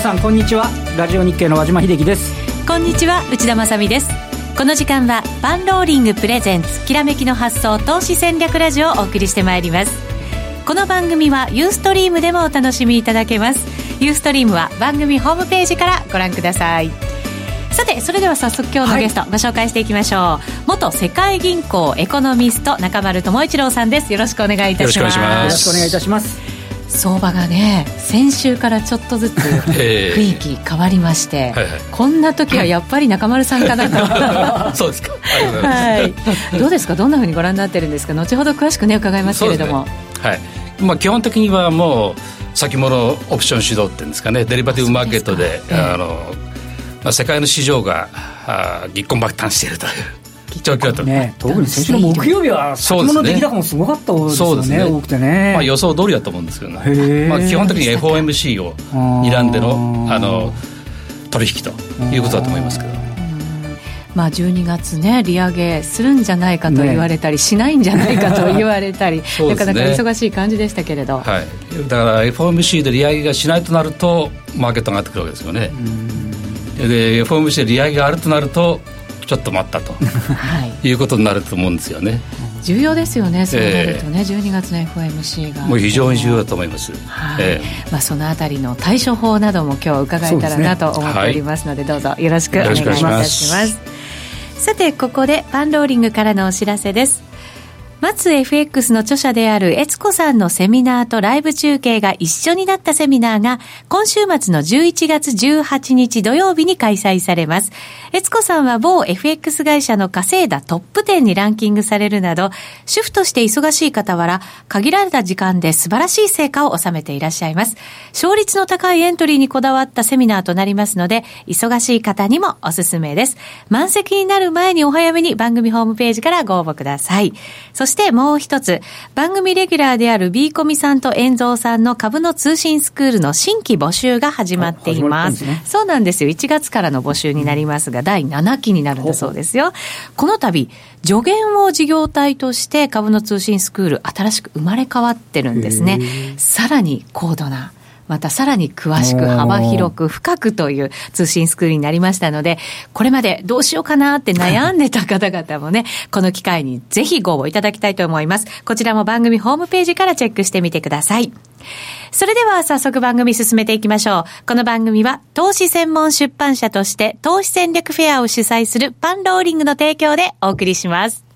皆さんこんにちは。ラジオ日経の和島秀樹です。こんにちは内田まさです。この時間はパンローリングプレゼンツきらめきの発想投資戦略ラジオをお送りしてまいります。この番組はユーストリームでもお楽しみいただけます。ユーストリームは番組ホームページからご覧ください。さてそれでは早速今日のゲスト、ご紹介していきましょう。元世界銀行エコノミスト中丸智一郎さんです。よろしくお願いいたします。よろしくお願いいたします相場がね先週からちょっとずつ 雰囲気変わりまして、はいはい、こんな時はやっぱり中丸さんかなと。そうですか。はい、どうですか？どんなふうにご覧になってるんですか？後ほど詳しくね伺いますけれども、ね、はい。まあ、基本的にはもう先物オプション主導っていうんですかね。デリバティブマーケットであの、まあ、世界の市場があぎっこんばったんしているという状況と、ね、特に先週の木曜日は先物出来高もすごかったですよね、ね。多くてね、まあ、予想通りだと思うんですけどね、まあ、基本的に FOMC を睨んでのあの取引ということだと思いますけど。まあ、12月ね、利上げするんじゃないかと言われたり、ね、しないんじゃないかと言われたり、ね、なかなか忙しい感じでしたけれど、はい、だから FOMC で利上げがしないとなると、マーケットが上がってくるわけですよね。で FOMC で利上げがあるとなると、ちょっと待ったと、はい、いうことになると思うんですよね。重要ですよね、そうなるとね、えー、12月の FOMC が。もう非常に重要だと思います、はい。えー、まあ、そのあたりの対処法なども今日伺えたらなと思っておりますので、でね。はい、どうぞよろしくお願いいたします。さて、ここでパンローリングからのお知らせです。松 FX の著者である悦子さんのセミナーとライブ中継が一緒になったセミナーが今週末の11月18日土曜日に開催されます。悦子さんは某 FX 会社の稼いだトップ10にランキングされるなど、主婦として忙しい傍ら、限られた時間で素晴らしい成果を収めていらっしゃいます。勝率の高いエントリーにこだわったセミナーとなりますので、忙しい方にもおすすめです。満席になる前にお早めに番組ホームページからご応募ください。そしてもう一つ、番組レギュラーである B コミさんと遠蔵さんの株の通信スクールの新規募集が始まっています。ね、そうなんですよ。1月からの募集になりますが、第7期になるんだそうですよ。この度、助言を事業体として株の通信スクール新しく生まれ変わってるんですね。さらに高度なまたさらに詳しく幅広く深くという通信スクールになりましたので、これまでどうしようかなって悩んでた方々もね、この機会にぜひご応募いただきたいと思います。こちらも番組ホームページからチェックしてみてください。それでは早速番組進めていきましょう。この番組は投資専門出版社として投資戦略フェアを主催するパンローリングの提供でお送りします。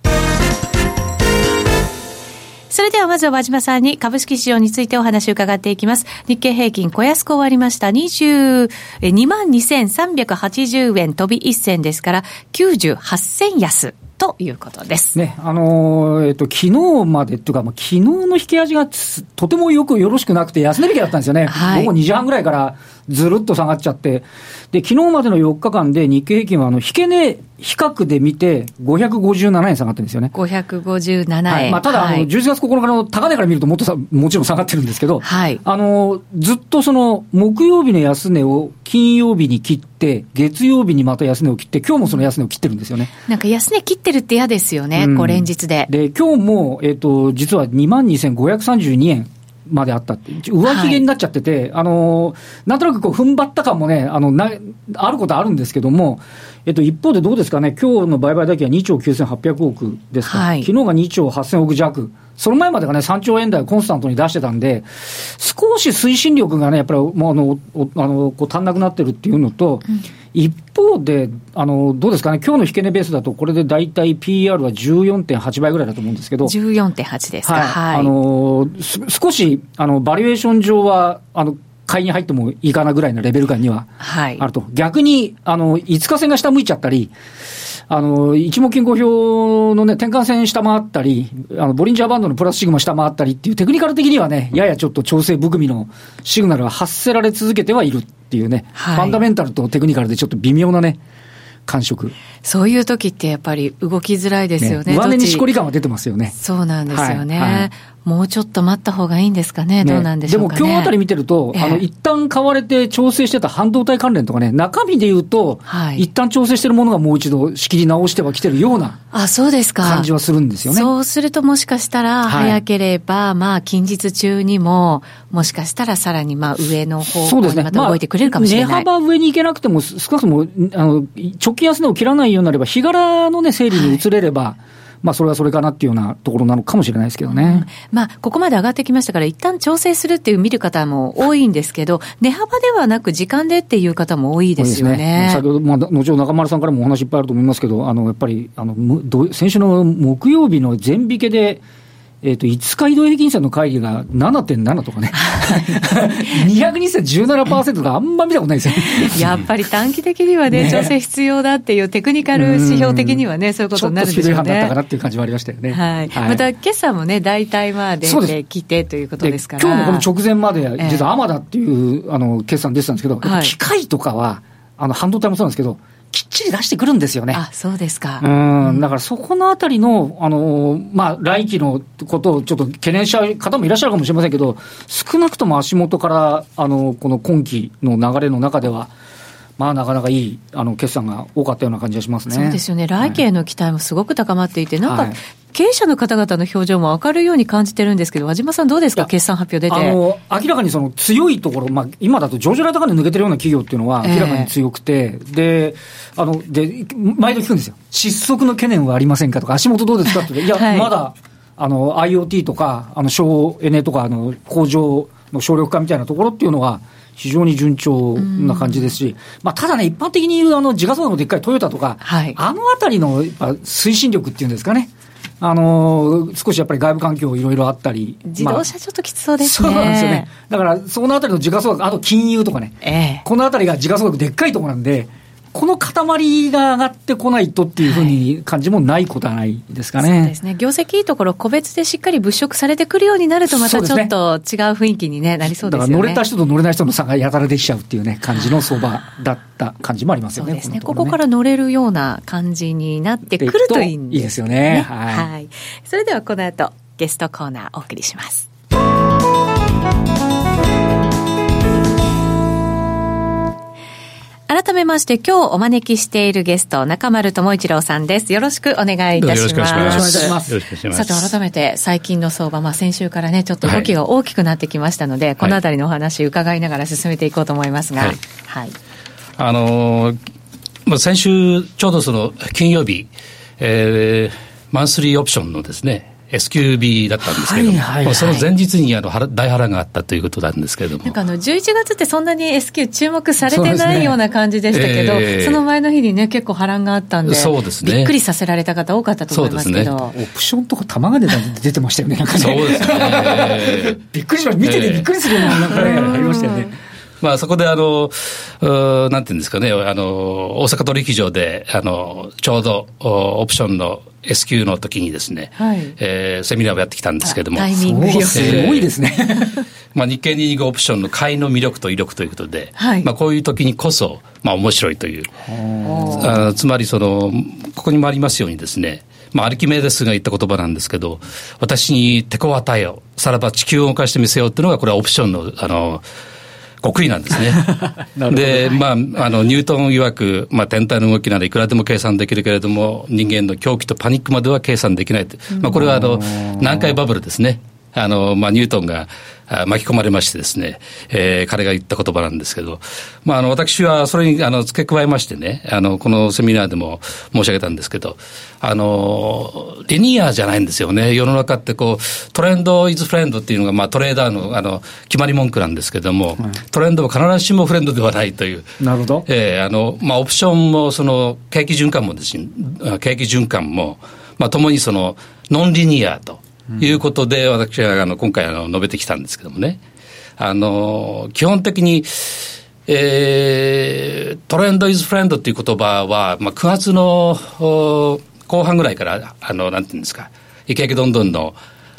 それではまずは和島さんに株式市場についてお話を伺っていきます。日経平均小安く終わりました。22万2380円飛び1銭ですから、98銭安。ということです。ね、あのー、えっと、昨日までっていうか、まあ、昨日の引き味がとてもよくよろしくなくて、安値引きだったんですよね。はい、午後2時半ぐらいからずるっと下がっちゃって。で、昨日までの4日間で日経平均は、あの、引け値比較で見て、557円下がってるんですよね。557円。はい、まあ、ただ、あの、11月9日の高値から見るともっとさ、もちろん下がってるんですけど、はい。あの、ずっとその、木曜日の安値を金曜日に切って、月曜日にまた安値を切って、今日もその安値を切ってるんですよね。なんか安値切ってるって嫌ですよね、うん、こう連日で。で、今日も、えっ、ー、と、実は22,532円。まであったって、上髭になっちゃってて、はい、あのなんとなくこう踏ん張った感もね、あのなあることあるんですけども、えっと、一方でどうですかね、今日の売買代金は2兆9800億ですか。ら、はい、昨日が2兆8000億弱、その前までがね、3兆円台をコンスタントに出してたんで、少し推進力がね、やっぱりもうあのあのこう足んなくなってるっていうのと、うん一方で、あのどうですかね、今日の引け値ベースだと、これで大体 PR は14.8倍ぐらいだと思うんですけど、14.8ですか、はい、あの少しあのバリエーション上は、あの買いに入ってもいいかなぐらいのレベル感にはあると、はい、逆にあの5日線が下向いちゃったり、あの、一目金衡表のね、転換線下回ったり、あの、ボリンジャーバンドのプラスシグマ下回ったりっていうテクニカル的にはね、ややちょっと調整含みのシグナルが発せられ続けてはいるっていうね、はい、ファンダメンタルとテクニカルでちょっと微妙なね、感触そういう時ってやっぱり動きづらいですよね。ね上値にしこり感は出てますよね。そうなんですよね。はいはいもうちょっと待った方がいいんですかね、ね。どうなんでしょうか、ね、でも今日あたり見てると、ええ、あの一旦買われて調整してた半導体関連とかね、中身でいうと、はい、一旦調整してるものがもう一度仕切り直してはきてるようなあそうですか。感じはするんですよね。そうすると、もしかしたら、早ければ、はい、まあ、近日中にも、もしかしたらさらにまあ上の方向にまた動いてくれるかもしれない。まあ、値幅上に行けなくても、少なくともあの直近安値を切らないようになれば、日柄のね、整理に移れれば、はいまあ、それはそれかなっていうようなところなのかもしれないですけどね。うん、まあ、ここまで上がってきましたから、一旦調整するっていう見る方も多いんですけど、値幅ではなく時間でっていう方も多いですよね。ね先ほど、まあ、後ほど中丸さんからもお話いっぱいあると思いますけど、あの、やっぱり、あの、先週の木曜日の全引けで、えっ、ー、と、5日移動平均線の会議が7.7とかね。200日線17%があんま見たことないですよ。やっぱり短期的にはね、調整必要だっていうテクニカル指標的にはね、そういうことになるんでしょうね。ちょっとスピード違反だったかなっていう感じはありましたよね。はい。はい、また、今朝もね、大体まあ出てきてということですから。今日もこの直前まで、実はアマダっていう、あの、決算出てたんですけど、はい、機械とかは、あの、半導体もそうなんですけど、きっちり出してくるんですよね。あ、そうですか。うん、だからそこのあたりの、あの、まあ、来期のことをちょっと懸念しちゃう方もいらっしゃるかもしれませんけど、少なくとも足元から、あの、この今期の流れの中では、まあ、なかなかいいあの決算が多かったような感じがしますね。そうですよね、来期への期待もすごく高まっていて、なんか、経営者の方々の表情も明るいように感じてるんですけど、和島さん、どうですか、決算発表出て。あの明らかにその強いところ、まあ、今だと上場来高値抜けてるような企業っていうのは、明らかに強くて、えー、であので毎度聞くんですよ、失速の懸念はありませんかとか、足元どうですかって、いや、はい、まだあの IoT とか、あの省エネとか、あの工場の省力化みたいなところっていうのは、非常に順調な感じですし、まあ、ただね、一般的に言うあの自家創のでっかいトヨタとか、はい、あのあたりのやっぱ推進力っていうんですかね。あのー、少しやっぱり外部環境いろいろあったり。自動車ちょっときつそうですね。そうなんですよね。だから、そのあたりの時価総額、あと金融とかね。えー、このあたりが時価総額でっかいところなんで、この塊が上がってこないとっていうふうに感じもないことはないですかね。はい、そうですね。業績いいところ、個別でしっかり物色されてくるようになると、またちょっと違う雰囲気に、ね、なりそうですよね。だから乗れた人と乗れない人の差がやたらできちゃうっていうね、感じの相場だった感じもありますよね。そうですね。ここから乗れるような感じになってくるといいんです、ね、いいですよね。はい。はい、それではこの後、ゲストコーナーお送りします。改めまして、今日お招きしているゲスト、中丸智一郎さんです。よろしくお願いいたします。よろしくお願いします。さて、改めて、最近の相場、まあ、先週からね、ちょっと動きが大きくなってきましたので、はい、このあたりのお話伺いながら進めていこうと思いますが、はい。はい、あのー、まあ、先週、ちょうどその、金曜日、えー、マンスリーオプションのですね、SQB だったんですけども、はいはいはい、その前日にあの大波乱があったということなんですけれども。なんかあの、11月ってそんなに SQ 注目されてないような感じでしたけど、そ、ねえー、その前の日にね、結構波乱があったんで、そうですね。びっくりさせられた方多かったと思いますけど。ね、オプションとか玉が出た出てましたよね、なんかね。そうですね。びっくりしました。見ててびっくりするような、なんかね、ありましたよね。まあ、そこであの、なんていうんですかね、あの、大阪取引所で、あの、ちょうどオプションの S q の時にですね、はい、えー、セミナーをやってきたんですけども。タイミングすごいですね。まあ、日経225オプションの買いの魅力と威力ということで、はい、まあ、こういう時にこそ、まあ、面白いという。あつまり、その、ここにもありますようにですね、まあ、アルキメデスが言った言葉なんですけど、私に手こを与えよ、さらば地球を動かしてみせようっていうのが、これはオプションの、あの、極意なんです ね。で、まあ、あの、ニュートン曰く、まあ、天体の動きならいくらでも計算できるけれども、人間の狂気とパニックまでは計算できないと。まあ、これは、あの、南海バブルですね。あの、まあ、ニュートンが巻き込まれましてですね、えー、彼が言った言葉なんですけど、まあ、あの、私はそれに、あの、付け加えましてね、あの、このセミナーでも申し上げたんですけど、あの、リニアじゃないんですよね。世の中ってこう、トレンドイズフレンドっていうのが、まあ、トレーダーの、あの、決まり文句なんですけども、トレンドは必ずしもフレンドではないという。なるほど。えー、あの、まあ、オプションも、その、景気循環もですね、景気循環も、まあ、ともにその、ノンリニアと。いうことで、私はあの今回あの述べてきたんですけどもね、あの基本的に、えー、トレンドイズフレンドっていう言葉は、まあ、9月の後半ぐらいから、あのなんていうんですか、いけいけどんどんの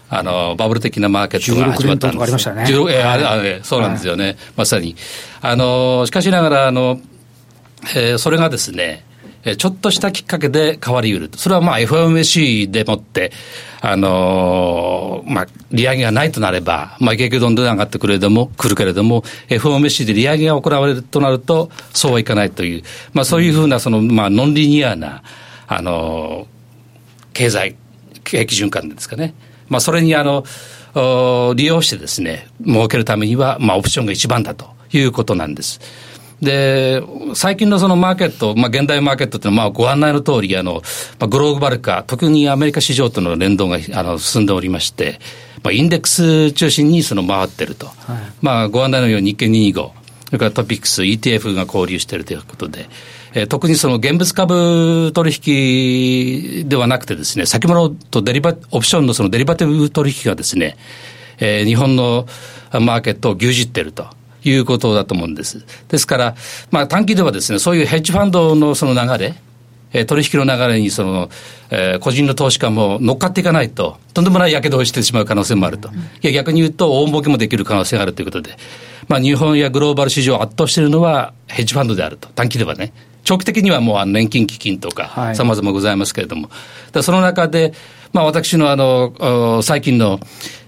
あのバブル的なマーケットが始まったんです。ありましたね。えー、あれあれそうなんですよね、はい、まさに。あのしかしながらあの、えー、それがですね、えちょっとしたきっかけで変わりうると。それはまあ FOMC でもって、あのー、まあ、利上げがないとなれば、まあ、結局どんどん上がってくれども、来るけれども、FOMC で利上げが行われるとなると、そうはいかないという、まあ、そういうふうな、その、まあ、ノンリニアな、あのー、経済、景気循環ですかね。まあ、それにあの、利用してですね、儲けるためには、まあ、オプションが一番だということなんです。で、最近のそのマーケット、まあ、現代マーケットっていうのは、まあ、ご案内の通り、あの、まあ、グローバル化、特にアメリカ市場との連動があの進んでおりまして、まあ、インデックス中心にその回ってると。はい、まあ、ご案内のように日経225、それからトピックス、ETF が交流しているということで、えー、特にその現物株取引ではなくてですね、先物とデリバ、オプションのそのデリバティブ取引がですね、えー、日本のマーケットを牛耳っていると。いうことだと思うんです。ですから、まあ短期ではですね、そういうヘッジファンドのその流れ、えー、取引の流れにその、えー、個人の投資家も乗っかっていかないと、とんでもないやけどをしてしまう可能性もあると。いや逆に言うと、大儲けもできる可能性があるということで、まあ日本やグローバル市場を圧倒しているのはヘッジファンドであると。短期ではね。長期的にはもう年金基金とか、さまざまございますけれども、はい、その中で、まあ、私のあの最近の、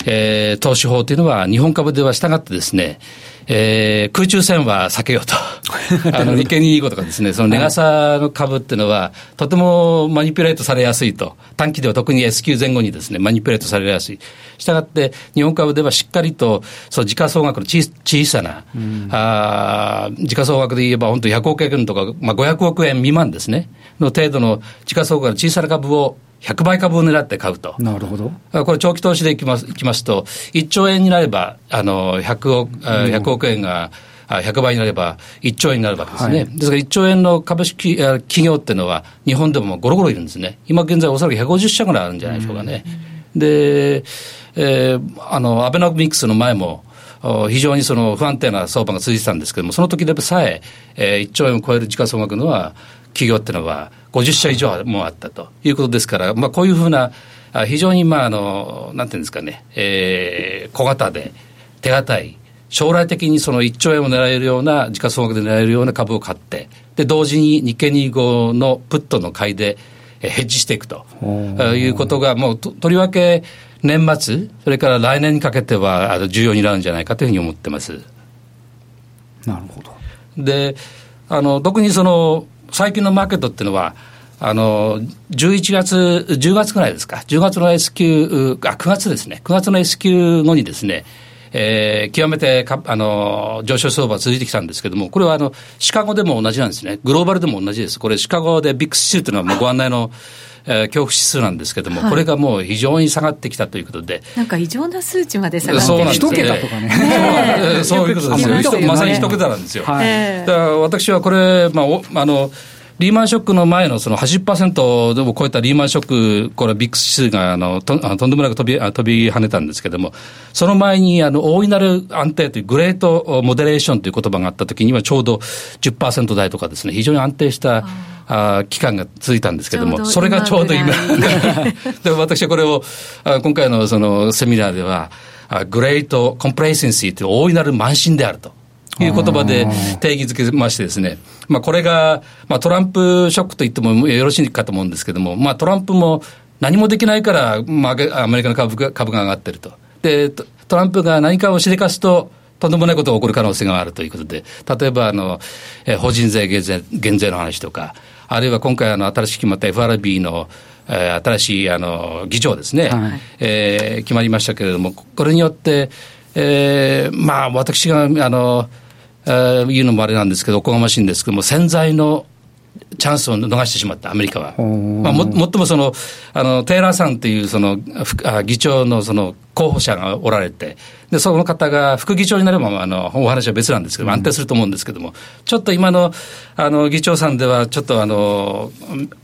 えー、投資法というのは、日本株では従ってですね、えー、空中戦は避けようと。あの、日経225とかですね、その値傘の株っていうのは、とてもマニピュレートされやすいと。短期では特に S q 前後にですね、マニピュレートされやすい。したがって、日本株ではしっかりと、その時価総額の小小さな、うん、あ時価総額で言えば本当100億円とか、まあ、500億円未満ですね、の程度の時価総額の小さな株を100倍株を狙って買うと。なるほど。これ長期投資でいきますいきますと、1兆円になれば、あの、100億、100億円が、100倍になれば1兆円になるわけですね。はい、ですから1兆円の株式企業っていうのは、日本でもゴロゴロいるんですね。今現在おそらく150社ぐらいあるんじゃないでしょうかね。で、えー、あの、アベノミクスの前も、非常にその不安定な相場が続いてたんですけれども、その時でさええー、1兆円を超える時価総額のは、企業っていうのは50社以上もあったということですから、まあ、こういうふうな、非常に、まあ、あの、なんていうんですかね、えー、小型で手堅い、将来的にその1兆円を狙えるような、時価総額で狙えるような株を買って、で、同時に日経25のプットの買いで、ヘッジしていくということが、もうととりわけ年末、それから来年にかけては重要になるんじゃないかというふうに思ってます。なるほど。で、あの、特にその、最近のマーケットっていうのは、あの、11月、10月ぐらいですか、10月の S q、あ、9月ですね、9月の S q 後にですね、えー、極めてかあの上昇相場続いてきたんですけれども、これはあのシカゴでも同じなんですね、グローバルでも同じです、これ、シカゴでビッグスチューっていうのはもうご案内のえー、恐怖指数なんですけれども、はい、これがもう非常に下がってきたということで。なんか異常な数値まで下がってそうなん一桁とかね。そういうことですよ。まさに一桁なんですよ。はい、だから私はこれ、まあ、あの、リーマンショックの前のその80%でも超えたリーマンショック、これ、 VIX 指数があのととんでもなく飛び飛び跳ねたんですけれども、その前にあの大いなる安定という、 Great Moderation という言葉があったときには、ちょうど10%台とかですね、非常に安定したあ期間が続いたんですけれども、それがちょうど今、で私はこれを、今回のそのセミナーでは、 Great Complacency という大いなる慢心であると。いう言葉で定義づけましてですね、まあ、これが、まあ、トランプショックと言ってもよろしいかと思うんですけれども、まあ、トランプも何もできないから、まあ、アメリカの株が株が上がってると。で、トランプが何かをしでかすと、とんでもないことが起こる可能性があるということで、例えばあの、え法人税減税減税の話とか、あるいは今回あの、新しく決まった FRB の、えー、新しいあの議長ですね、はい、えー、決まりましたけれども、これによって、えー、まあ、私があの、えー、言うのもあれなんですけど、おこがましいんですけども、潜在のチャンスを逃してしまった、アメリカは。まあ、ももっともその、あの、テイラーさんというその、議長のその候補者がおられて、で、その方が副議長になれば、あの、お話は別なんですけど、安定すると思うんですけども、ちょっと今の、あの、議長さんでは、ちょっとあの、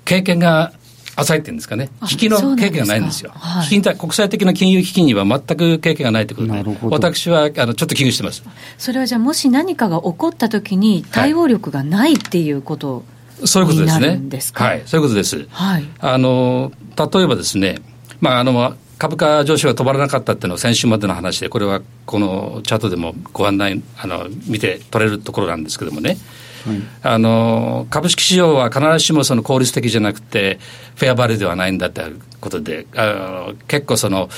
経験が浅いっていうんですかね、危機の経験がないんですよ。はい、国際的な金融危機には全く経験がないということで、私はあのちょっと危惧してます。それはじゃあ、もし何かが起こったときに、対応力がないっていうこと、はいそういうことですね。はい、そういうことです。はい。あの、例えばですね、まあ、あの、株価上昇が止まらなかったっていうのは先週までの話で、これはこのチャートでもご案内、あの見て取れるところなんですけどもね。はい、あの株式市場は必ずしもその効率的じゃなくて、フェアバレーではないんだということで、あの結構その、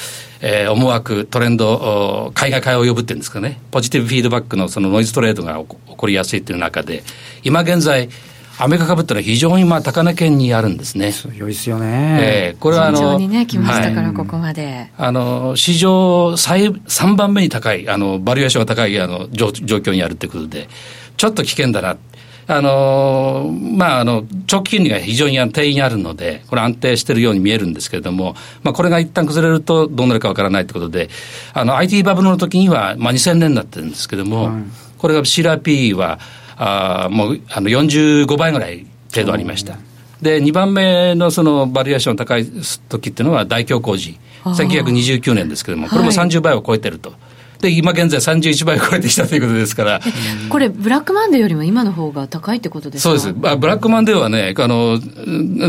えー、思惑、トレンド、海外買いを呼ぶっていうんですかね、ポジティブフィードバックのそのノイズトレードが起こりやすいという中で、今現在、アメリカ株ってのは非常にまあ高値圏にあるんですね。強いですよね。えー、これはあの。にね、来ましたから、ここまで。あの、史上最、3番目に高い、あの、バリエーションが高い、あの、状況にあるということで、ちょっと危険だな。あのまあ、あの長期金利が非常に定員にあるので、これ、安定しているように見えるんですけれども、まあ、これが一旦崩れるとどうなるかわからないということで、あの IT バブルの時には、まあ、2000年になってるんですけれども、はい、これがシーラー P は、あもうあの45倍ぐらい程度ありました。で、2番目のそのバリュエーション高い時っていうのは大恐慌時、1929年ですけれども、これも30倍を超えてると。で、今現在31倍を超えてきたということですから。これ、ブラックマンデーよりも今の方が高いってことですか？そうです。ブラックマンデーはね、あの、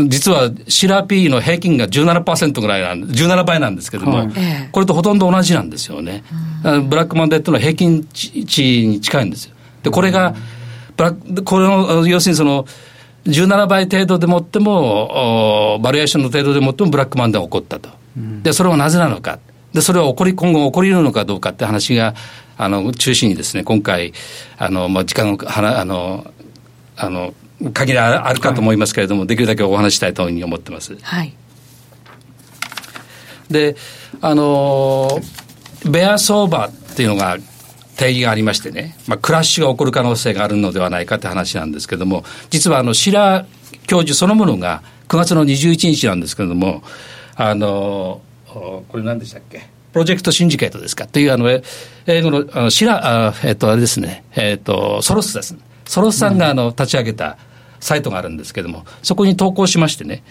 実はシラー P の平均が17%ぐらいなん、17倍なんですけども、はい、これとほとんど同じなんですよね。ブラックマンデーっていうのは平均値に近いんですよ。で、これが、ブラこれの、要するにその、17倍程度でもっても、バリュエーションの程度でもってもブラックマンデーが起こったと。で、それはなぜなのか。で、それは起こり、今後起こり得るのかどうかって話が、あの、中心にですね、今回、あの、まあ、時間を、はあの、あの、限りあるかと思いますけれども、はい、できるだけお話したいというふうに思ってます。はい。で、あの、ベア相場っていうのが、定義がありましてね、まあ、クラッシュが起こる可能性があるのではないかって話なんですけども、実はあの、シラ教授そのものが9月の21日なんですけれども、あの、これ何でしたっけプロジェクトシンジケートですかというあの、英語の、あの、シラ、あえっと、あれですね、えっと、ソロスです。ソロスさんがあの、立ち上げたサイトがあるんですけれども、そこに投稿しましてね、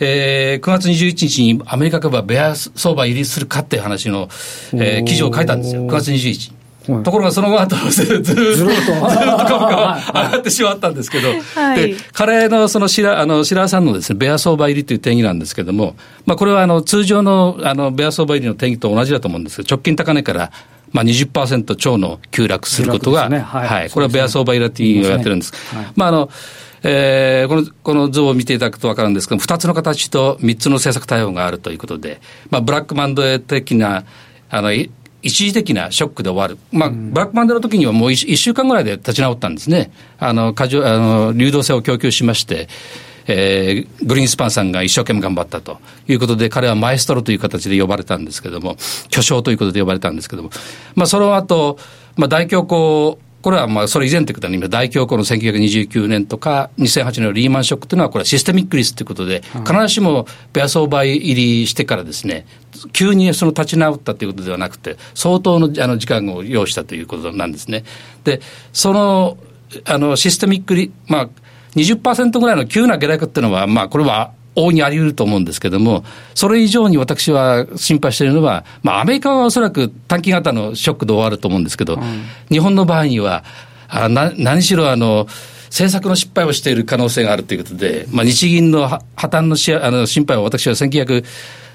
えー、9月21日にアメリカ株はベア相場入りするかっていう話の、えー、記事を書いたんですよ、9月21日。ところがその後 ずずずっと。ずっと株価上がってしまったんですけど、はい、で彼のその白あの白さんのですねベア相場入りという定義なんですけれども、まあ、これはあの通常のあのベア相場入りの定義と同じだと思うんですけど、直近高値からまあ20%超の急落することが、ね、はい、はい、これはベア相場入りっていうのをやってるんです。はい、まああのえー、このこの図を見ていただくと分かるんですけど2つの形と3つの政策対応があるということで、まあ、ブラックマンド的なあの一時的なショックで終わる。まあ、ブラックマンデーの時にはもう一週間ぐらいで立ち直ったんですね。あの、過剰、あの、流動性を供給しまして、えー、グリーンスパンさんが一生懸命頑張ったということで、彼はマエストロという形で呼ばれたんですけども、巨匠ということで呼ばれたんですけども、まあ、その後、まあ、大恐慌これはまあそれ以前ということは、今、大恐慌の1929年とか、2008年のリーマンショックというのは、これはシステミックリスということで、必ずしもベア相場入りしてからですね、急にその立ち直ったということではなくて、相当のあの時間を要したということなんですね。で、そのあのシステミックリ、まあ、20%ぐらいの急な下落っていうのは、まあ、これは大いにあり得ると思うんですけれども、それ以上に私は心配しているのは、まあ、アメリカはおそらく短期型のショックで終わると思うんですけど、うん、日本の場合には、あな何しろあの、政策の失敗をしている可能性があるということで、まあ、日銀の破綻のしあの心配は私は1900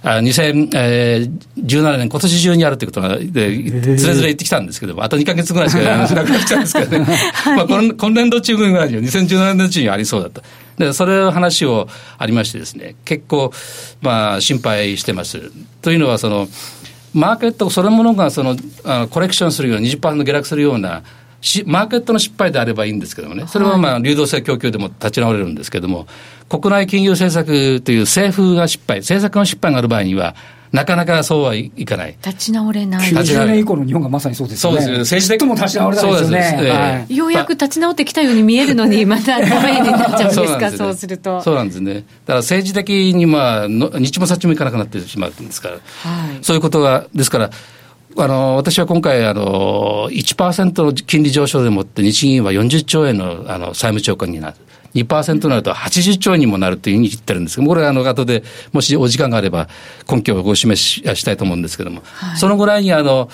あ2017年、今年中にあるということが、で、つれずれ言ってきたんですけども、あと2か月ぐらいしかなくなっちゃうんですけどね。はい、まあ、今年度中ぐらいには、2017年中にはありそうだと。で、それ話をありましてですね、結構、まあ、心配してます。というのは、その、マーケットそのものがそのあのコレクションするような、20%下落するようなし、マーケットの失敗であればいいんですけどもね、それはまあ流動性供給でも立ち直れるんですけども、国内金融政策という政府が失敗、政策の失敗がある場合には、なかなかそうはいかない。立ち直れない。90年以降の日本がまさにそうですよね。そうです政治的も立ち直れないですよね。はい、ようやく立ち直ってきたように見えるのに、またダメになっちゃうんですか、そうすると。そうなんですね。だから政治的に、まあ、日もさっちもいかなくなってしまうんですから、はい、そういうことが、ですから、あの私は今回あの、1%の金利上昇でもって、日銀は40兆円のあの債務超過になる。2%になると80兆円にもなるというふうに言ってるんです。けどこれはあの後でもしお時間があれば根拠をご示ししたいと思うんですけれども、はい、そのぐらいにあの、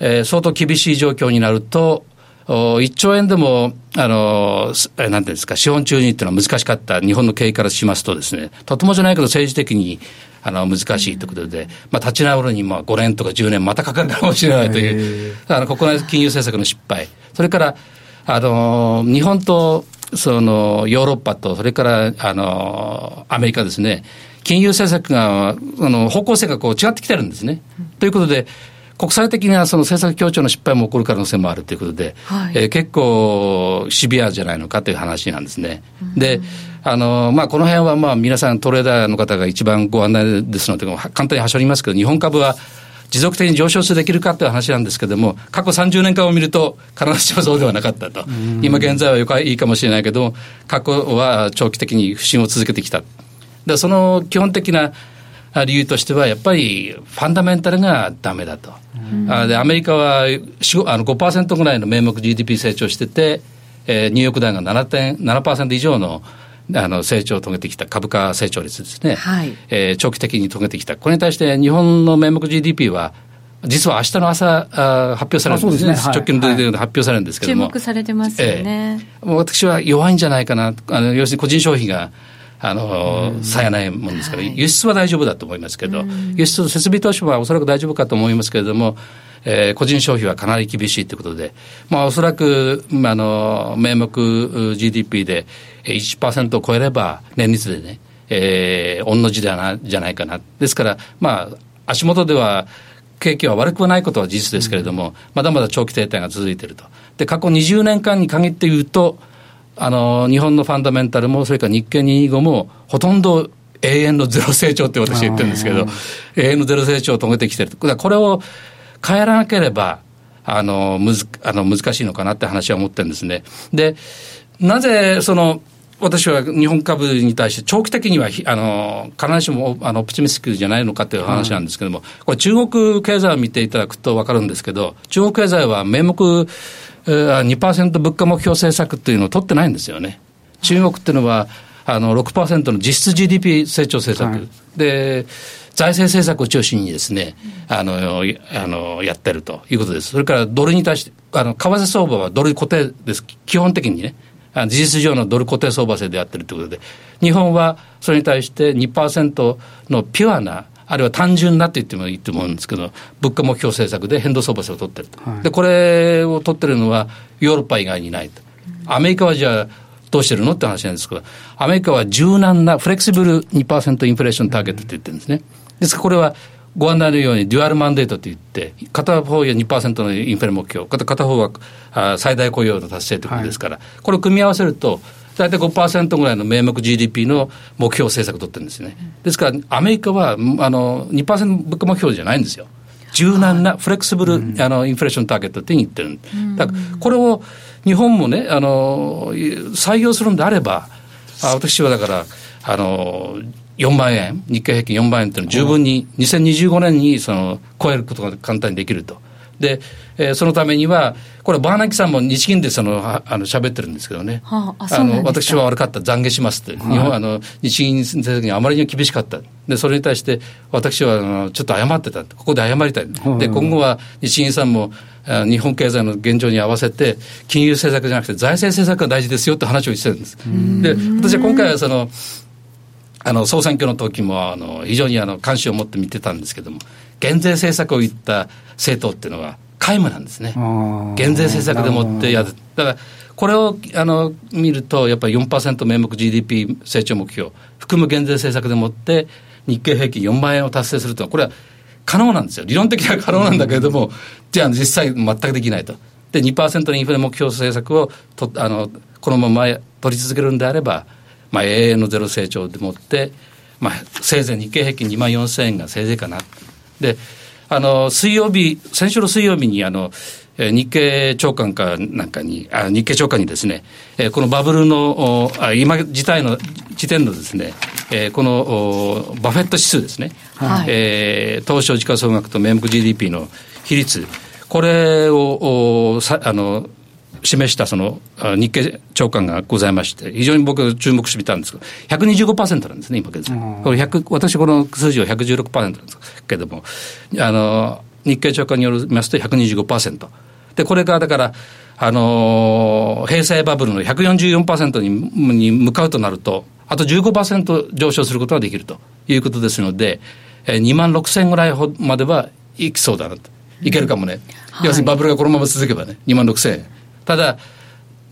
えー、相当厳しい状況になると、1兆円でも、あの、なんていうんですか、資本注入っていうのは難しかった。日本の経営からしますとですね、とてもじゃないけど政治的にあの難しいということで、まあ、立ち直るにまあ5年とか10年またかかるかもしれないという、あの国内金融政策の失敗、それからあの日本とそのヨーロッパと、それからあのアメリカですね、金融政策が、あの方向性がこう違ってきてるんですね。ということで、国際的なその政策協調の失敗も起こる可能性もあるということで、はい、えー、結構シビアじゃないのかという話なんですね。うん、で、あの、まあ、この辺はまあ皆さんトレーダーの方が一番ご案内ですので、簡単にはしょりますけど、日本株は持続的に上昇できるかという話なんですけれども、過去30年間を見ると、必ずしもそうではなかったと。今現在はよくいいかもしれないけど、過去は長期的に不振を続けてきた。で、その基本的な理由としては、やっぱりファンダメンタルがだめだと。あでアメリカは4あの5%ぐらいの名目 GDP 成長してて、えー、ニューヨークダウが 7.7%, 7以上のあの成長を遂げてきた株価成長率ですね、はい。えー、長期的に遂げてきた、これに対して日本の名目 GDP は、実は明日の朝あ発表されるんですね、すね。直近ので発表されるんですけども、注目されてますよね、えー、私は弱いんじゃないかな、あの要するに個人消費が。あの、さやないもんですから、輸出は大丈夫だと思いますけど、輸出設備投資はおそらく大丈夫かと思いますけれども、えー、個人消費はかなり厳しいということで、まあ、おそらく、まあ、あの、名目 GDP で1%を超えれば、年率でね、えー、御の字ではな、じゃないかな。ですから、まあ、足元では、景気は悪くはないことは事実ですけれども、うん、まだまだ長期停滞が続いていると。で、過去20年間に限って言うと、あの、日本のファンダメンタルも、それから日経225も、ほとんど永遠のゼロ成長って私言ってるんですけど、永遠のゼロ成長を遂げてきてる。これを変えらなければ、あの、むず、あの、難しいのかなって話は思ってるんですね。で、なぜ、その、私は日本株に対して長期的にはあの必ずしもあのオプチミスティックじゃないのかという話なんですけれども、これ中国経済を見ていただくと分かるんですけど、中国経済は名目2%物価目標政策っていうのを取ってないんですよね。中国っていうのは、あの6%の実質 GDP 成長政策、はい、で、財政政策を中心にですね、あの、あの、やってるということです。それからドルに対して、あの、為替相場はドル固定です。基本的にね。事実上のドル固定相場制でやってるということで、日本はそれに対して2%のピュアなあるいは単純なって言ってもいいと思うんですけど、物価目標政策で変動相場制を取ってると、はい、でこれを取ってるのはヨーロッパ以外にないと、アメリカはじゃあ、どうしてるのって話なんですけど、アメリカは柔軟なフレキシブル2%インフレーションターゲットって言ってるんですね。ですからこれはご案内のようにデュアルマンデートといって、片方は2%のインフレ目標、片方は最大雇用の達成ということですから、はい、これを組み合わせると、大体5%ぐらいの名目 GDP の目標政策を取ってるんですね。ですから、アメリカはあの2%物価目標じゃないんですよ。柔軟なフレキシブル、あのインフレーションターゲットって言ってる。だからこれを日本もね、あの採用するんであれば、あ私はだから、あの4万円、日経平均4万円っていうのは十分に2025年にその超えることが簡単にできると。で、えー、そのためには、これ、バーナキさんも日銀でそのあの喋ってるんですけどね、はあ、あの私は悪かった、懺悔しますって、日本あの日銀政策にあまりに厳しかった、でそれに対して私はあのちょっと謝ってた、ここで謝りたい、で今後は日銀さんも日本経済の現状に合わせて、金融政策じゃなくて財政政策が大事ですよって話をしてるんです。で私は今回はそのあの総選挙の時もあの非常にあの関心を持って見てたんですけども、減税政策を言った政党っていうのは、皆無なんですね。減税政策でもってやる。だから、これをあの見ると、やっぱり4%名目 GDP 成長目標、含む減税政策でもって、日経平均4万円を達成するというのは、これは可能なんですよ。理論的には可能なんだけれども、じゃあ実際全くできないと。で、2%のインフレ目標政策をとあのこのまま取り続けるんであれば、まあ、永遠のゼロ成長でもって、まあ、せいぜい日経平均2万4000円がせいぜいかな。で、あの、水曜日、先週の水曜日に、あの、日経長官かなんかに、あ日経長官にですね、えこのバブルの、あ今自体の時点のですね、えこのバフェット指数ですね、はい、えー、東証時価総額と名目 GDP の比率、これをさあの示したその日経長官がございまして、非常に僕、注目してみたんですけど、125%なんですね、今現在。これ100私、この数字は116%なんですけども、あの日経長官によりますと125%。で、これがだから、あのー、平成バブルの144%にに向かうとなると、あと15%上昇することができるということですので、えー、2万6000ぐらいまではいきそうだなと。いけるかもね。うん、要するにバブルがこのまま続けばね、2万6000円。ただ、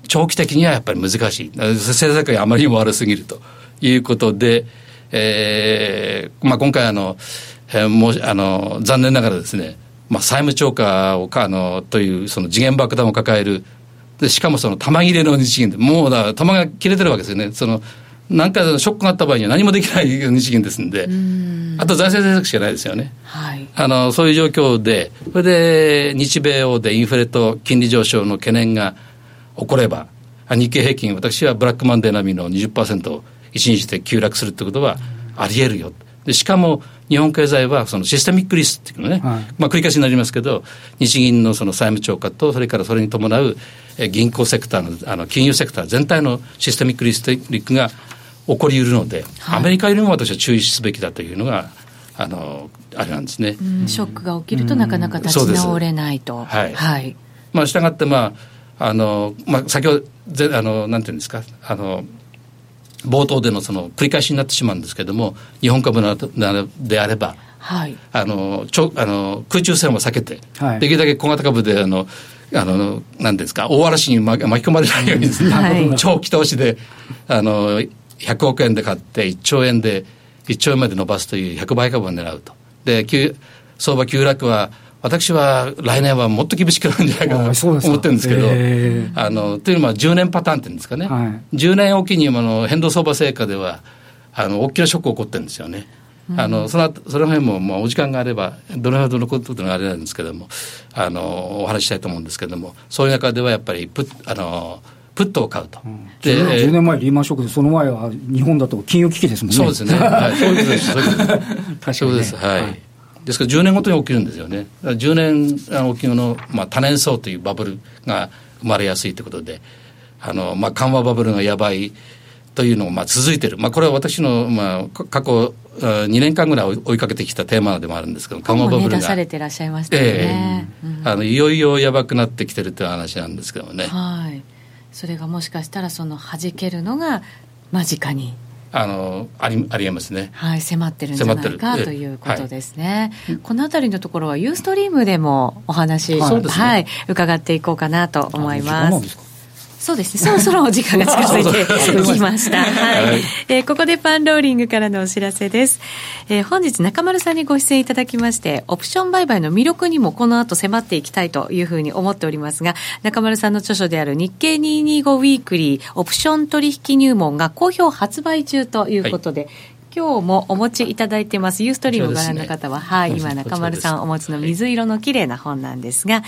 長期的にはやっぱり難しい。政策があまりにも悪すぎるということで、えー、まあ今回あの、えー、もう、あの、残念ながらですね、まあ債務超過をか、あの、というその次元爆弾を抱える、でしかもその玉切れの日銀で、もうだ、玉が切れてるわけですよね。その、何かショックがあった場合には何もできない日銀ですんで、んあと財政政策しかないですよね。はい、あのそういう状況で、それで日米欧でインフレと金利上昇の懸念が起これば、日経平均、私はブラックマンデー並みの20%を一日で急落するってことはありえるよ。でしかも日本経済はそのシステミックリスクっていうのね、はい、まあ繰り返しになりますけど、日銀のその債務超過と、それからそれに伴う銀行セクターの、あの金融セクター全体のシステミックリスクが起こりうるので、はい、アメリカよりも私は注意すべきだというのが、あの、あれなんですね。ショックが起きるとなかなか立ち直れないと。はい。はい。まあ、したがって、まあ、あの、まあ、先ほど、ぜあの、なんていうんですか、あの、冒頭でのその繰り返しになってしまうんですけれども、日本株なであれば、はい、あのちょあの空中戦を避けて、はい、できるだけ小型株であのあのなんですか大嵐に巻き込まれないようにですね、はい、長期投資であの100億円で買って1兆円で1兆円まで伸ばすという100倍株を狙うと。で相場急落は私は来年はもっと厳しくなるんじゃないかと思ってるんですけど、あのというのは10年パターンっていうんですかね、はい、10年おきにあの変動相場成果ではあの大きなショック起こってるんですよね。あのそのその辺も、まあ、お時間があればどのほどのことがあれなんですけどもあのお話ししたいと思うんですけどもそういう中ではやっぱりプあのプットを買うと、うん、で 10, 10年前リーマンショックでその前は日本だと金融危機ですもんねそうですね、はい、そういうことですそういうことですはい、はいですから10年ごとに起きるんですよね。10年おきの、まあ、多年層というバブルが生まれやすいということで、あの、まあ、緩和バブルがやばいというのが、まあ、続いてる。まあ、これは私の、まあ、過去2年間ぐらい追いかけてきたテーマでもあるんですけど、緩和バブルが。出されてらっしゃいましたね。えーうん、あの、いよいよやばくなってきてるという話なんですけどもね。はい。それがもしかしたら、その弾けるのが間近に。あのありありえますね、はい、迫ってるんじゃないかということですね、はい、このあたりのところはユーストリームでもお話、はい、はい、伺っていこうかなと思います。そうですね。そろそろお時間が近づいて きました。はい、はい、えー、ここでパンローリングからのお知らせです。えー、本日中丸さんにご出演いただきまして、オプション売買の魅力にもこの後迫っていきたいというふうに思っておりますが、中丸さんの著書である日経225ウィークリーオプション取引入門が好評発売中ということで、はい今日もお持ちいただいてます、ユーストリームご覧の方は、ね、はい、今中丸さんお持ちの水色の綺麗な本なんですが、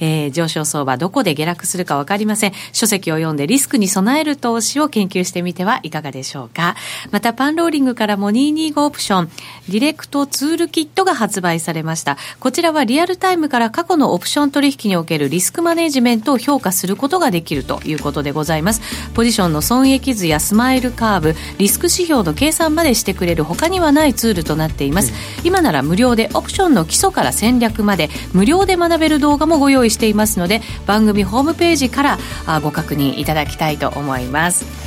えー、上昇相場どこで下落するかわかりません。書籍を読んでリスクに備える投資を研究してみてはいかがでしょうか。また、パンローリングからも225オプション、ディレクトツールキットが発売されました。こちらはリアルタイムから過去のオプション取引におけるリスクマネジメントを評価することができるということでございます。ポジションの損益図やスマイルカーブ、リスク指標の計算までしてくれる他にはないツールとなっています、うん、今なら無料でオプションの基礎から戦略まで無料で学べる動画もご用意していますので番組ホームページからご確認いただきたいと思います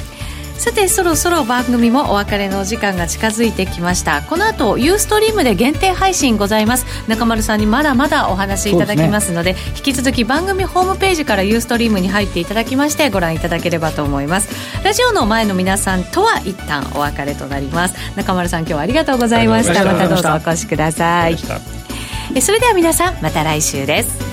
さてそろそろ番組もお別れのお時間が近づいてきました。この後ユーストリームで限定配信ございます。中丸さんにまだまだお話いただきますので、ね、引き続き番組ホームページからユーストリームに入っていただきましてご覧いただければと思います。ラジオの前の皆さんとは一旦お別れとなります。中丸さん今日はありがとうございました。また。どうぞお越しください。それでは皆さんまた来週です